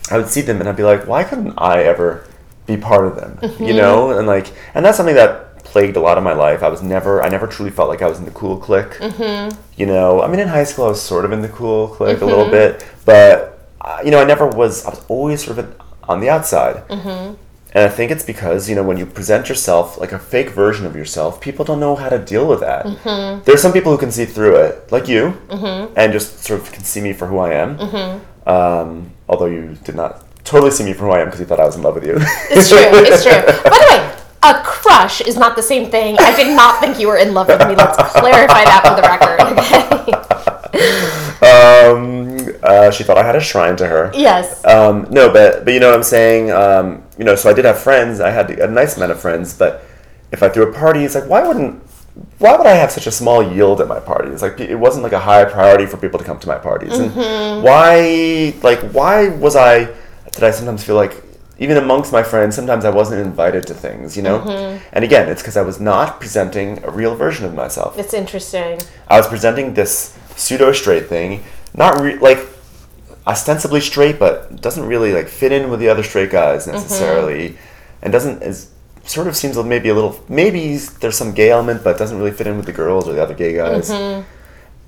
I would see them and I'd be like, why couldn't I ever be part of them? Mm-hmm. You know, and like, and that's something that plagued a lot of my life. I was never, I never truly felt like I was in the cool clique. Mm-hmm. You know, I mean, in high school I was sort of in the cool clique a little bit, but uh, you know, I never was. I was always sort of on the outside. Mm-hmm. And I think it's because, you know, when you present yourself like a fake version of yourself, people don't know how to deal with that. Mm-hmm. There's some people who can see through it, like you, and just sort of can see me for who I am. Mm-hmm. Um, although you did not totally see me for who I am because you thought I was in love with you. It's true. [LAUGHS] It's true. By the way, a crush is not the same thing. I did not think you were in love with me. Let's clarify that for the record. [LAUGHS] [LAUGHS] Um, uh, she thought I had a shrine to her. yes. Um, no, but but you know what I'm saying. Um, you know, so I did have friends. I had a nice amount of friends, but if I threw a party, it's like why wouldn't why would I have such a small yield at my parties? Like it wasn't like a high priority for people to come to my parties. And why like why was I did I sometimes feel like even amongst my friends sometimes I wasn't invited to things, you know? Mm-hmm. And again, it's cuz I was not presenting a real version of myself. It's interesting. I was presenting this pseudo straight thing, not re- like ostensibly straight, but doesn't really like fit in with the other straight guys mm-hmm. necessarily, and doesn't is sort of seems maybe a little maybe there's some gay element, but doesn't really fit in with the girls or the other gay guys. Mm-hmm.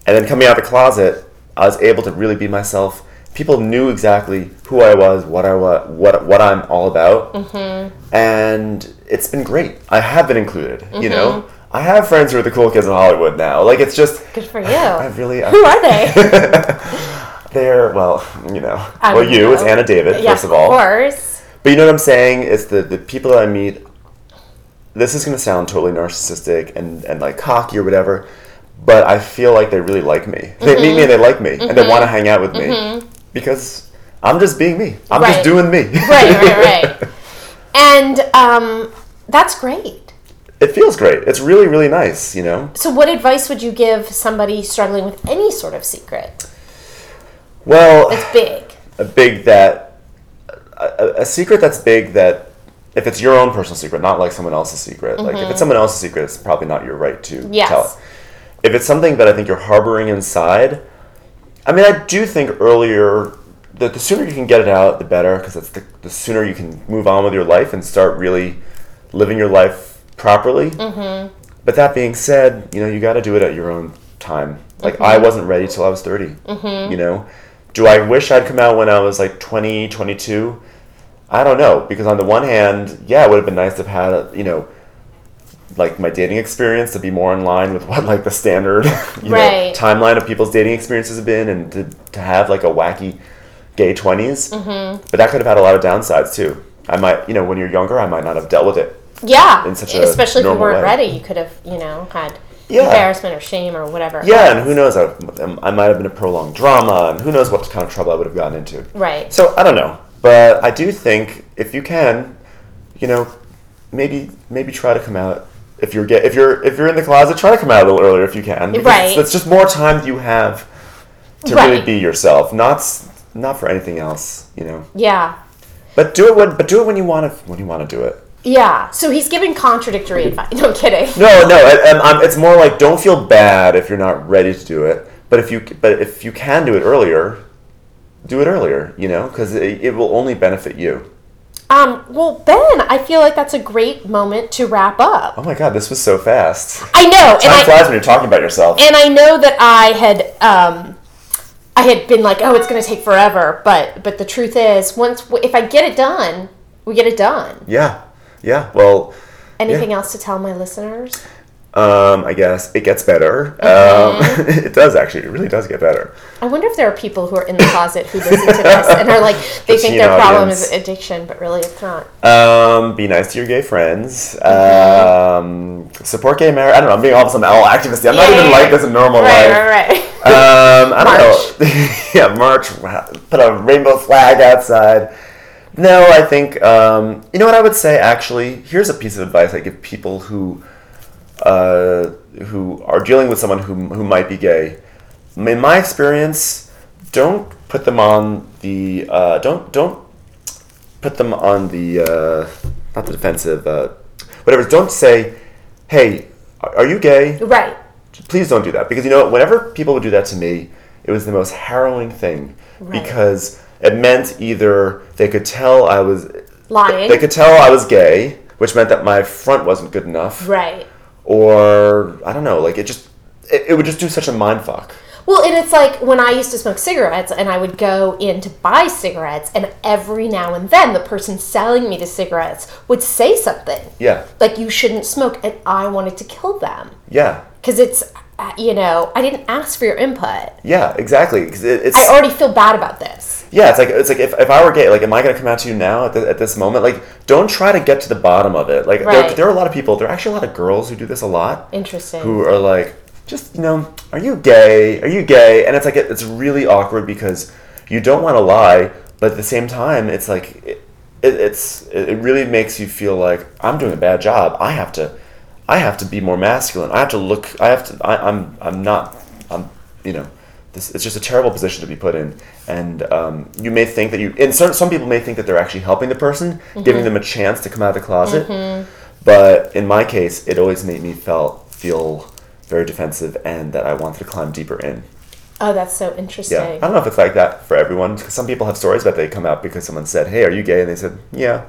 And then coming out of the closet, I was able to really be myself. People knew exactly who I was, what I was, what what I'm all about, mm-hmm. and it's been great. I have been included. You mm-hmm. know, I have friends who are the cool kids in Hollywood now. Like it's just Good for you. I really I, Who are they? [LAUGHS] they're well, you know. I well, you, it's. Anna David, yes, first of all. Of course. But you know what I'm saying? It's the, the people that I meet. This is going to sound totally narcissistic and, and like cocky or whatever, but I feel like they really like me. They meet me mm-hmm. and they like me and they want to hang out with me because I'm just being me. I'm Right. just doing me. Right, right, right. [LAUGHS] and um, that's great. it feels great. It's really, really nice, you know? So, what advice would you give somebody struggling with any sort of secret? Well, It's big. a big that a, a- secret that's big that if it's your own personal secret, not like someone else's secret. Like if it's someone else's secret, it's probably not your right to Yes. tell. If it's something that I think you're harboring inside, I mean, I do think earlier that the sooner you can get it out, the better, because it's the, the sooner you can move on with your life and start really living your life properly. Mm-hmm. But that being said, you know, you got to do it at your own time. Like I wasn't ready till I was 30. Mm-hmm. You know, do I wish I'd come out when I was like 20, 22? I don't know because on the one hand, yeah, it would have been nice to have had, a, you know, like my dating experience to be more in line with what like the standard [LAUGHS] you Right. know, timeline of people's dating experiences have been, and to, to have like a wacky gay 20s. Mm-hmm. But that could have had a lot of downsides too. I might, you know, when you're younger, I might not have dealt with it. Yeah, in such a especially if you weren't way. ready, you could have, you know, had Yeah. embarrassment or shame or whatever. Yeah, and who knows? I, I might have been a prolonged drama, and who knows what kind of trouble I would have gotten into. Right. So I don't know, but I do think if you can, you know, maybe maybe try to come out. If you're get if you're if you're in the closet, try to come out a little earlier if you can. Right. It's, it's just more time you have to really be yourself, not not for anything else, you know. Yeah. But do it when but do it when you want to when you want to do it. Yeah. So he's giving contradictory advice. [LAUGHS] No, I'm kidding. No, no, I, I'm, I'm, it's more like don't feel bad if you're not ready to do it. But if you but if you can do it earlier, do it earlier. You know, because it, it will only benefit you. Um, well, Ben, I feel like that's a great moment to wrap up. Oh my god, this was so fast. I know, and Time I flies when you're talking about yourself. and I know that I had um, I had been like, oh, it's going to take forever, but but the truth is, once if I get it done, we get it done. yeah, yeah. Well, Anything Yeah. else to tell my listeners? Um, I guess it gets better. Mm-hmm. Um, [LAUGHS] it does actually. It really does get better. I wonder if there are people who are in the closet who listen to this and are like, they The think their problem is addiction, but really it's not. Um, be nice to your gay friends. Mm-hmm. Um, support gay marriage. I don't know. I'm being all of a sudden all activist. I'm not Yeah, even yeah, like this in normal Right, life. right, right. Um, I don't know. [LAUGHS] yeah, March. Put a rainbow flag outside. No, I think um, you know what I would say. Actually, here's a piece of advice I give people who uh, who are dealing with someone who who might be gay. In my experience, don't put them on the uh, don't don't put them on the uh, not the defensive. Uh, whatever. Don't say, "Hey, are you gay?" right. please don't do that because you know whenever people would do that to me it was the most harrowing thing Right. because it meant either they could tell i was Lying. they could tell i was gay which meant that my front wasn't good enough Right. Or i don't know like it just it, it would just do such a mind fuck Well, and it's like when I used to smoke cigarettes and I would go in to buy cigarettes, and every now and then the person selling me the cigarettes would say something. yeah Like, you shouldn't smoke, and I wanted to kill them. yeah Because it's, Uh, you know, I didn't ask for your input. yeah exactly 'Cause it, it's I already feel bad about this. Yeah, it's like it's like if, if I were gay, like, am I gonna come out to you now at, the, at this moment? Like, don't try to get to the bottom of it. Like, there, there are a lot of people. There are actually a lot of girls who do this a lot. Interesting. Who are like, just you know, are you gay? Are you gay? And it's like it, it's really awkward because you don't want to lie, but at the same time, it's like it, it, it's it really makes you feel like I'm doing a bad job. I have to. I have to be more masculine. I have to look. I have to. I, I'm. I'm not. I'm. You know. This, it's just a terrible position to be put in, and um, you may think that you. And some some people may think that they're actually helping the person, giving them a chance to come out of the closet. But in my case, it always made me felt feel very defensive, and that I wanted to climb deeper in. Oh, that's so interesting. Yeah, I don't know if it's like that for everyone. 'cause some people have stories that they come out because someone said, "Hey, are you gay?" and they said, "Yeah."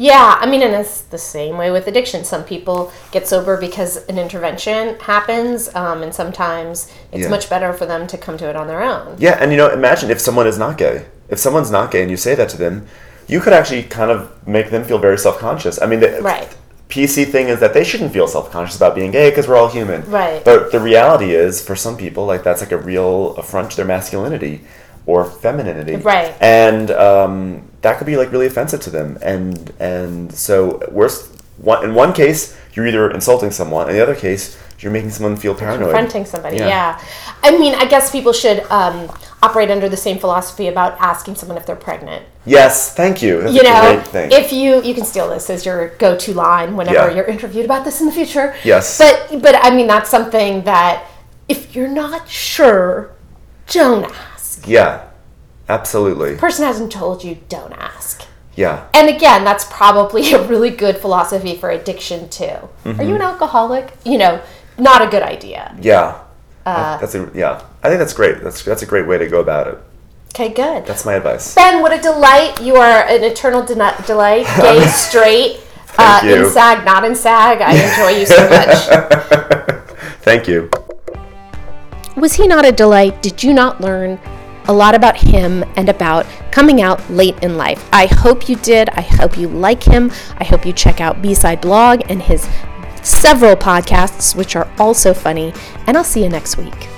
Yeah, I mean, and it's the same way with addiction. Some people get sober because an intervention happens, um, and sometimes it's Yeah. much better for them to come to it on their own. Yeah, and you know, imagine if someone is not gay. If someone's not gay and you say that to them, you could actually kind of make them feel very self-conscious. I mean, the Right. PC thing is that they shouldn't feel self-conscious about being gay because we're all human. Right. But the reality is, for some people, like that's like a real affront to their masculinity or femininity. Right. And um, that could be like really offensive to them. And and so worst one in one case you're either insulting someone, in the other case you're making someone feel paranoid. Confronting somebody, Yeah. yeah. I mean, I guess people should um, operate under the same philosophy about asking someone if they're pregnant. Yes, thank you. That's you a know, great thing. if you you can steal this as your go-to line whenever Yeah. you're interviewed about this in the future. Yes. But but I mean, that's something that if you're not sure, don't ask. Yeah, absolutely. Person hasn't told you, don't ask. Yeah. And again, that's probably [LAUGHS] a really good philosophy for addiction too. Mm-hmm. Are you an alcoholic? You know, not a good idea. Yeah. Uh, that's a yeah. I think that's great. That's that's a great way to go about it. Okay, good. That's my advice. Ben, what a delight! You are an eternal de- delight. [LAUGHS] Gay, straight, [LAUGHS] uh, you. in SAG, not in SAG. I enjoy you so much. Thank you. Was he not a delight? Did you not learn a lot about him and about coming out late in life? I hope you did. I hope you like him. I hope you check out B-Side Blog and his several podcasts, which are also funny. And I'll see you next week.